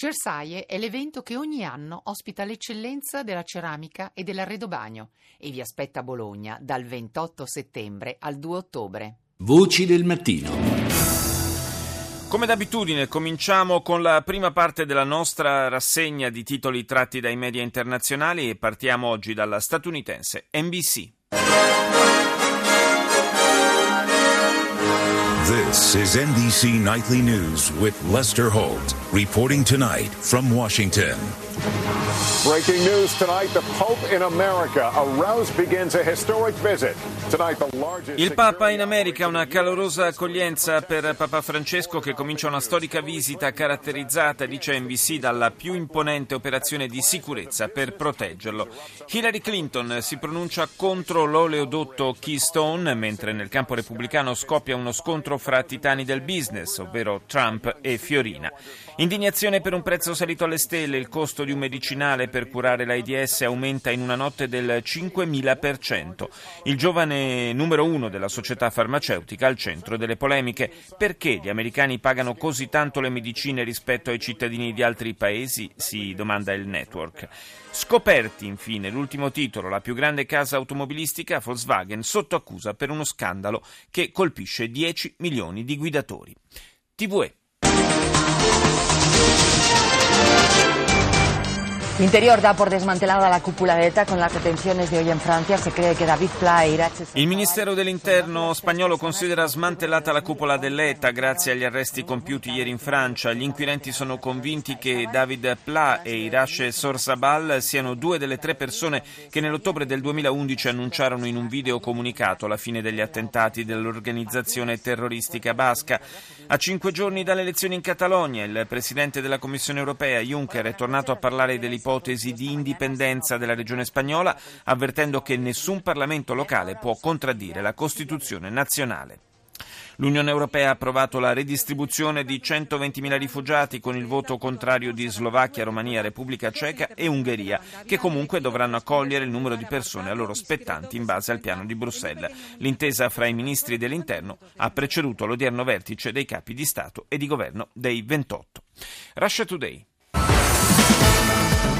Cersaie è l'evento che ogni anno ospita l'eccellenza della ceramica e dell'arredobagno e vi aspetta a Bologna dal 28 settembre al 2 ottobre. Voci del mattino. Come d'abitudine cominciamo con la prima parte della nostra rassegna di titoli tratti dai media internazionali e partiamo oggi dalla statunitense NBC. This is NBC Nightly News with Lester Holt, reporting tonight from Washington. Breaking news tonight the Pope in America. A rouse begins a historic visit. Tonight, the largest Il Papa in America, una calorosa accoglienza per Papa Francesco che comincia una storica visita caratterizzata, dice NBC, dalla più imponente operazione di sicurezza per proteggerlo. Hillary Clinton si pronuncia contro l'oleodotto Keystone, mentre nel campo repubblicano scoppia uno scontro fra titani del business, ovvero Trump e Fiorina. Indignazione per un prezzo salito alle stelle, il costo di un medicinale per curare l'AIDS aumenta in una notte del 5.000%. Il giovane numero uno della società farmaceutica al centro delle polemiche. Perché gli americani pagano così tanto le medicine rispetto ai cittadini di altri paesi? Si domanda il network. Scoperti infine l'ultimo titolo, la più grande casa automobilistica, Volkswagen, sotto accusa per uno scandalo che colpisce 10 milioni di guidatori. TVE. Interior da por desmantelada la cúpula de con las detenciones de hoy en Francia. Se cree que David Pla e Irache... Il Ministero dell'Interno spagnolo considera smantellata la cupola dell'ETA grazie agli arresti compiuti ieri in Francia. Gli inquirenti sono convinti che David Pla e Irache Sorsabal siano due delle tre persone che nell'ottobre del 2011 annunciarono in un video comunicato la fine degli attentati dell'organizzazione terroristica basca. A cinque giorni dalle elezioni in Catalogna, il presidente della Commissione europea, Juncker, è tornato a parlare dell'ipotesi ipotesi di indipendenza della regione spagnola, avvertendo che nessun Parlamento locale può contraddire la Costituzione nazionale. L'Unione Europea ha approvato la redistribuzione di 120.000 rifugiati con il voto contrario di Slovacchia, Romania, Repubblica Ceca e Ungheria, che comunque dovranno accogliere il numero di persone a loro spettanti in base al piano di Bruxelles. L'intesa fra i ministri dell'interno ha preceduto l'odierno vertice dei capi di Stato e di governo dei 28. Russia Today.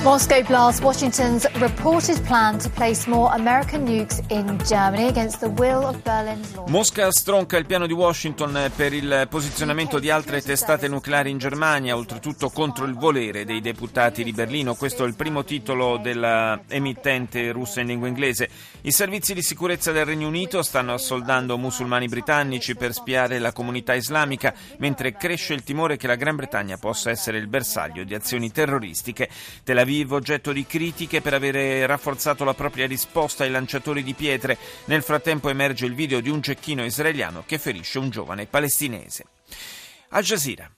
Moscow blasts Washington's reported plan to place more American nukes in Germany against the will of Berlin's law. Mosca stronca il piano di Washington per il posizionamento di altre testate nucleari in Germania, oltretutto contro il volere dei deputati di Berlino. Questo è il primo titolo dell'emittente russa in lingua inglese. I servizi di sicurezza del Regno Unito stanno assoldando musulmani britannici per spiare la comunità islamica, mentre cresce il timore che la Gran Bretagna possa essere il bersaglio di azioni terroristiche. Tel Aviv oggetto di critiche per avere rafforzato la propria risposta ai lanciatori di pietre. Nel frattempo emerge il video di un cecchino israeliano che ferisce un giovane palestinese. Al Jazeera.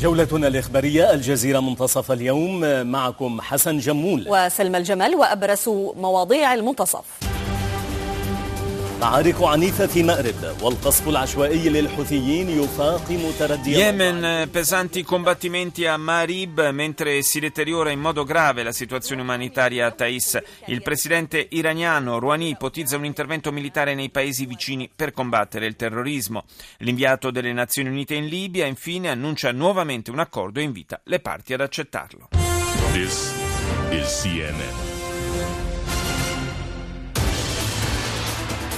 جولتنا الإخبارية الجزيرة منتصف اليوم معكم حسن جمول وسلمى الجمل وأبرز مواضيع المنتصف معارك عنيفة في مأرب والقصف العشوائي للحوثيين يفاقم تردي Yemen, pesanti combattimenti a Marib mentre si deteriora in modo grave la situazione umanitaria a Thais. Il presidente iraniano Rouhani ipotizza un intervento militare nei paesi vicini per combattere il terrorismo. L'inviato delle Nazioni Unite in Libia infine annuncia nuovamente un accordo e invita le parti ad accettarlo. This is CNN.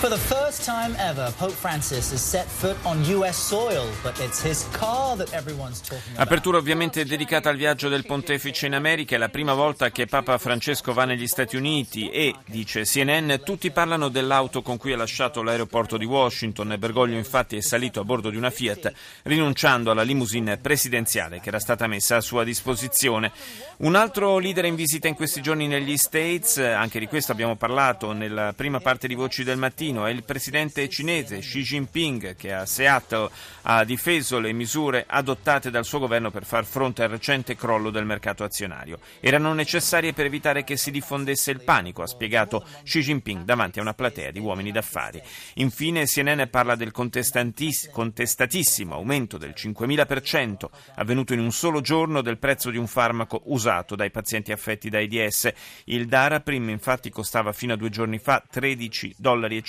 For the first time ever, Pope Francis has set foot on US soil, but it's his car that everyone's talking about. Apertura ovviamente dedicata al viaggio del pontefice in America, è la prima volta che Papa Francesco va negli Stati Uniti e, dice CNN, tutti parlano dell'auto con cui ha lasciato l'aeroporto di Washington. Bergoglio infatti è salito a bordo di una Fiat, rinunciando alla limousine presidenziale che era stata messa a sua disposizione. Un altro leader in visita in questi giorni negli States, anche di questo abbiamo parlato nella prima parte di Voci del Mattino, è il presidente cinese Xi Jinping che a Seattle ha difeso le misure adottate dal suo governo per far fronte al recente crollo del mercato azionario. Erano necessarie per evitare che si diffondesse il panico, ha spiegato Xi Jinping davanti a una platea di uomini d'affari. Infine CNN parla del contestatissimo aumento del 5.000% avvenuto in un solo giorno del prezzo di un farmaco usato dai pazienti affetti da AIDS. Il Daraprim infatti costava fino a due giorni fa 13,50 dollari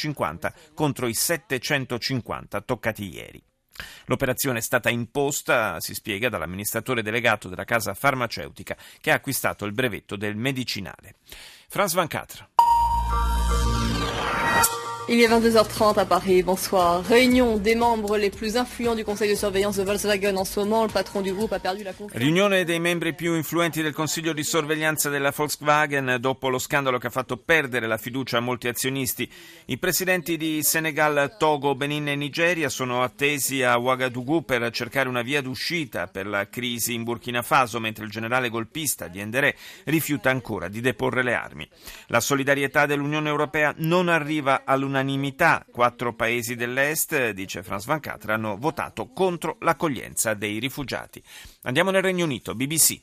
contro i 750 toccati ieri. L'operazione è stata imposta, si spiega, dall'amministratore delegato della casa farmaceutica che ha acquistato il brevetto del medicinale. Franz Van Catra. Il est 22h30 à Paris, bonsoir. Réunion des membres les plus influents du conseil de surveillance de Volkswagen en ce moment. Le patron du groupe a perdu la confiance. Riunione dei membri più influenti del consiglio di sorveglianza della Volkswagen dopo lo scandalo che ha fatto perdere la fiducia a molti azionisti. I presidenti di Senegal, Togo, Benin e Nigeria sono attesi a Ouagadougou per cercare una via d'uscita per la crisi in Burkina Faso, mentre il generale golpista di Endere rifiuta ancora di deporre le armi. La solidarietà dell'Unione Europea non arriva all'unanimità all'unanimità quattro paesi dell'Est, dice Franz Van Catra, hanno votato contro l'accoglienza dei rifugiati. Andiamo nel Regno Unito, BBC.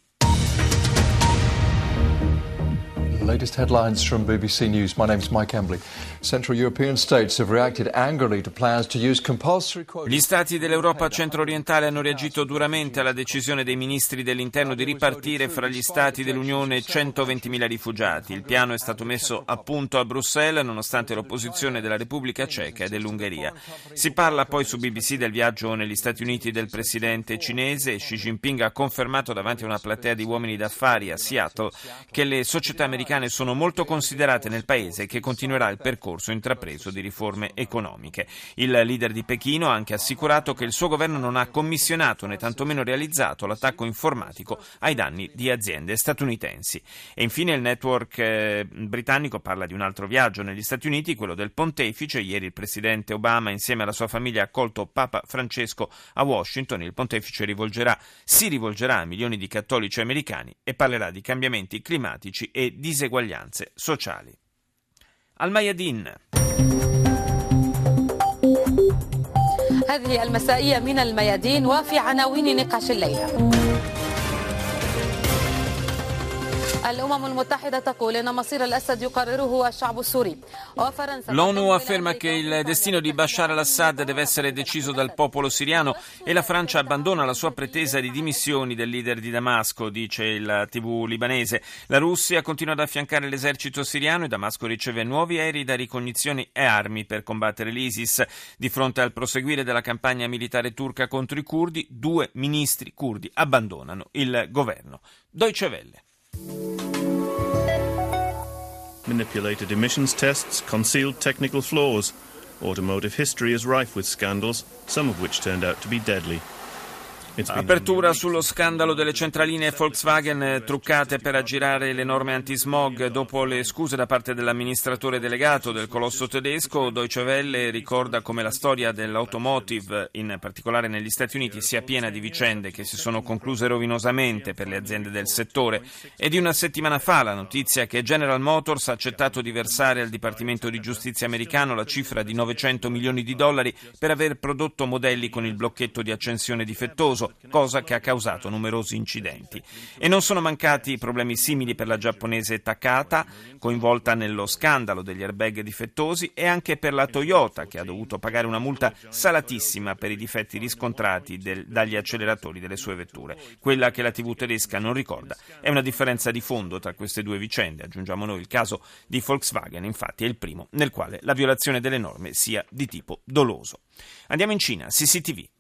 Latest headlines from BBC News. My name is Mike Embley. Central European states have reacted angrily to plans to use compulsory quotas. Gli stati dell'Europa centro-orientale hanno reagito duramente alla decisione dei ministri dell'interno di ripartire fra gli stati dell'Unione 120.000 rifugiati. Il piano è stato messo a punto a Bruxelles nonostante l'opposizione della Repubblica Ceca e dell'Ungheria. Si parla poi su BBC del viaggio negli Stati Uniti del presidente cinese. Xi Jinping ha confermato davanti a una platea di uomini d'affari a Seattle che le società americane americane sono molto considerate nel paese che continuerà il percorso intrapreso di riforme economiche. Il leader di Pechino ha anche assicurato che il suo governo non ha commissionato né tantomeno realizzato l'attacco informatico ai danni di aziende statunitensi. E infine il network eh, britannico parla di un altro viaggio negli Stati Uniti, quello del pontefice. Ieri il presidente Obama insieme alla sua famiglia ha accolto Papa Francesco a Washington. Il pontefice rivolgerà, si rivolgerà a milioni di cattolici americani e parlerà di cambiamenti climatici e diseguaglianze diseguaglianze sociali. Al Mayadin. هذه المسائية من الميادين وفي عناوين نقاش الليلة L'ONU afferma che il destino di Bashar al-Assad deve essere deciso dal popolo siriano e la Francia abbandona la sua pretesa di dimissioni del leader di Damasco, dice il TV libanese. La Russia continua ad affiancare l'esercito siriano e Damasco riceve nuovi aerei da ricognizioni e armi per combattere l'ISIS. Di fronte al proseguire della campagna militare turca contro i curdi, due ministri curdi abbandonano il governo. Deutsche Welle. Manipulated emissions tests concealed technical flaws. Automotive history is rife with scandals, some of which turned out to be deadly. Apertura sullo scandalo delle centraline Volkswagen eh, truccate per aggirare le norme anti-smog. Dopo le scuse da parte dell'amministratore delegato del colosso tedesco, Deutsche Welle ricorda come la storia dell'automotive, in particolare negli Stati Uniti, sia piena di vicende che si sono concluse rovinosamente per le aziende del settore. È di una settimana fa la notizia che General Motors ha accettato di versare al Dipartimento di Giustizia americano la cifra di 900 milioni di dollari per aver prodotto modelli con il blocchetto di accensione difettoso caso, cosa che ha causato numerosi incidenti. E non sono mancati problemi simili per la giapponese Takata, coinvolta nello scandalo degli airbag difettosi, e anche per la Toyota, che ha dovuto pagare una multa salatissima per i difetti riscontrati del, dagli acceleratori delle sue vetture. Quella che la TV tedesca non ricorda è una differenza di fondo tra queste due vicende. Aggiungiamo noi il caso di Volkswagen, infatti, è il primo nel quale la violazione delle norme sia di tipo doloso. Andiamo in Cina, CCTV.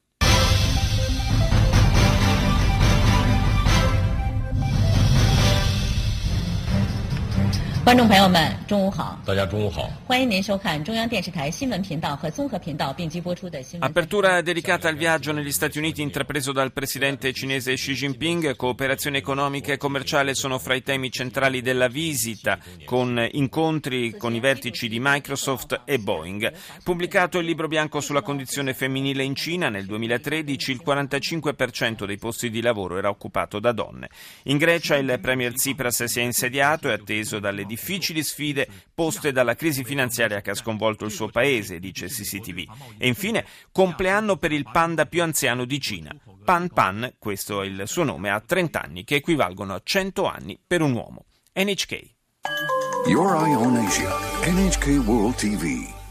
观众朋友们，中午好！大家中午好！欢迎您收看中央电视台新闻频道和综合频道并机播出的新闻。Apertura dedicata al viaggio negli Stati Uniti intrapreso dal presidente cinese Xi Jinping. Cooperazione economica e commerciale sono fra i temi centrali della visita, con incontri con i vertici di Microsoft e Boeing. Pubblicato il libro bianco sulla condizione femminile in Cina nel 2013, il 45% dei posti di lavoro era occupato da donne. In Grecia il premier Tsipras si è insediato e atteso dalle difficili sfide poste dalla crisi finanziaria che ha sconvolto il suo paese, dice CCTV. E infine, compleanno per il panda più anziano di Cina. Pan Pan, questo è il suo nome, ha 30 anni, che equivalgono a 100 anni per un uomo. NHK. Your Eye on Asia. NHK World TV.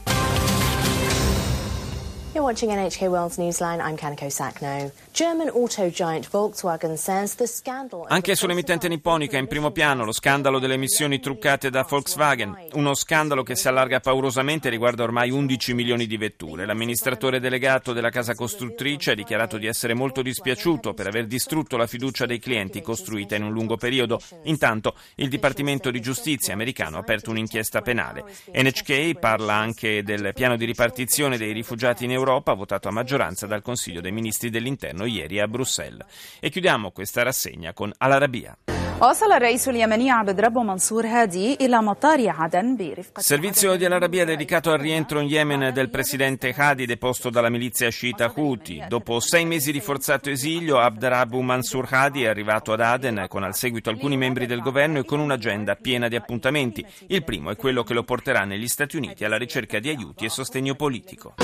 You're watching NHK World Newsline. I'm Kanako Sakno. German auto giant Volkswagen says the scandal. Anche sull'emittente nipponica in primo piano lo scandalo delle emissioni truccate da Volkswagen, uno scandalo che si allarga paurosamente e riguarda ormai 11 milioni di vetture. L'amministratore delegato della casa costruttrice ha dichiarato di essere molto dispiaciuto per aver distrutto la fiducia dei clienti costruita in un lungo periodo. Intanto il Dipartimento di Giustizia americano ha aperto un'inchiesta penale. NHK parla anche del piano di ripartizione dei rifugiati in Europa Europa votato a maggioranza dal Consiglio dei Ministri dell'Interno ieri a Bruxelles. E chiudiamo questa rassegna con Al-Arabia. Servizio di Al-Arabia dedicato al rientro in Yemen del presidente Hadi deposto dalla milizia sciita Houthi. Dopo sei mesi di forzato esilio, Abdrabu Mansur Hadi è arrivato ad Aden con al seguito alcuni membri del governo e con un'agenda piena di appuntamenti. Il primo è quello che lo porterà negli Stati Uniti alla ricerca di aiuti e sostegno politico.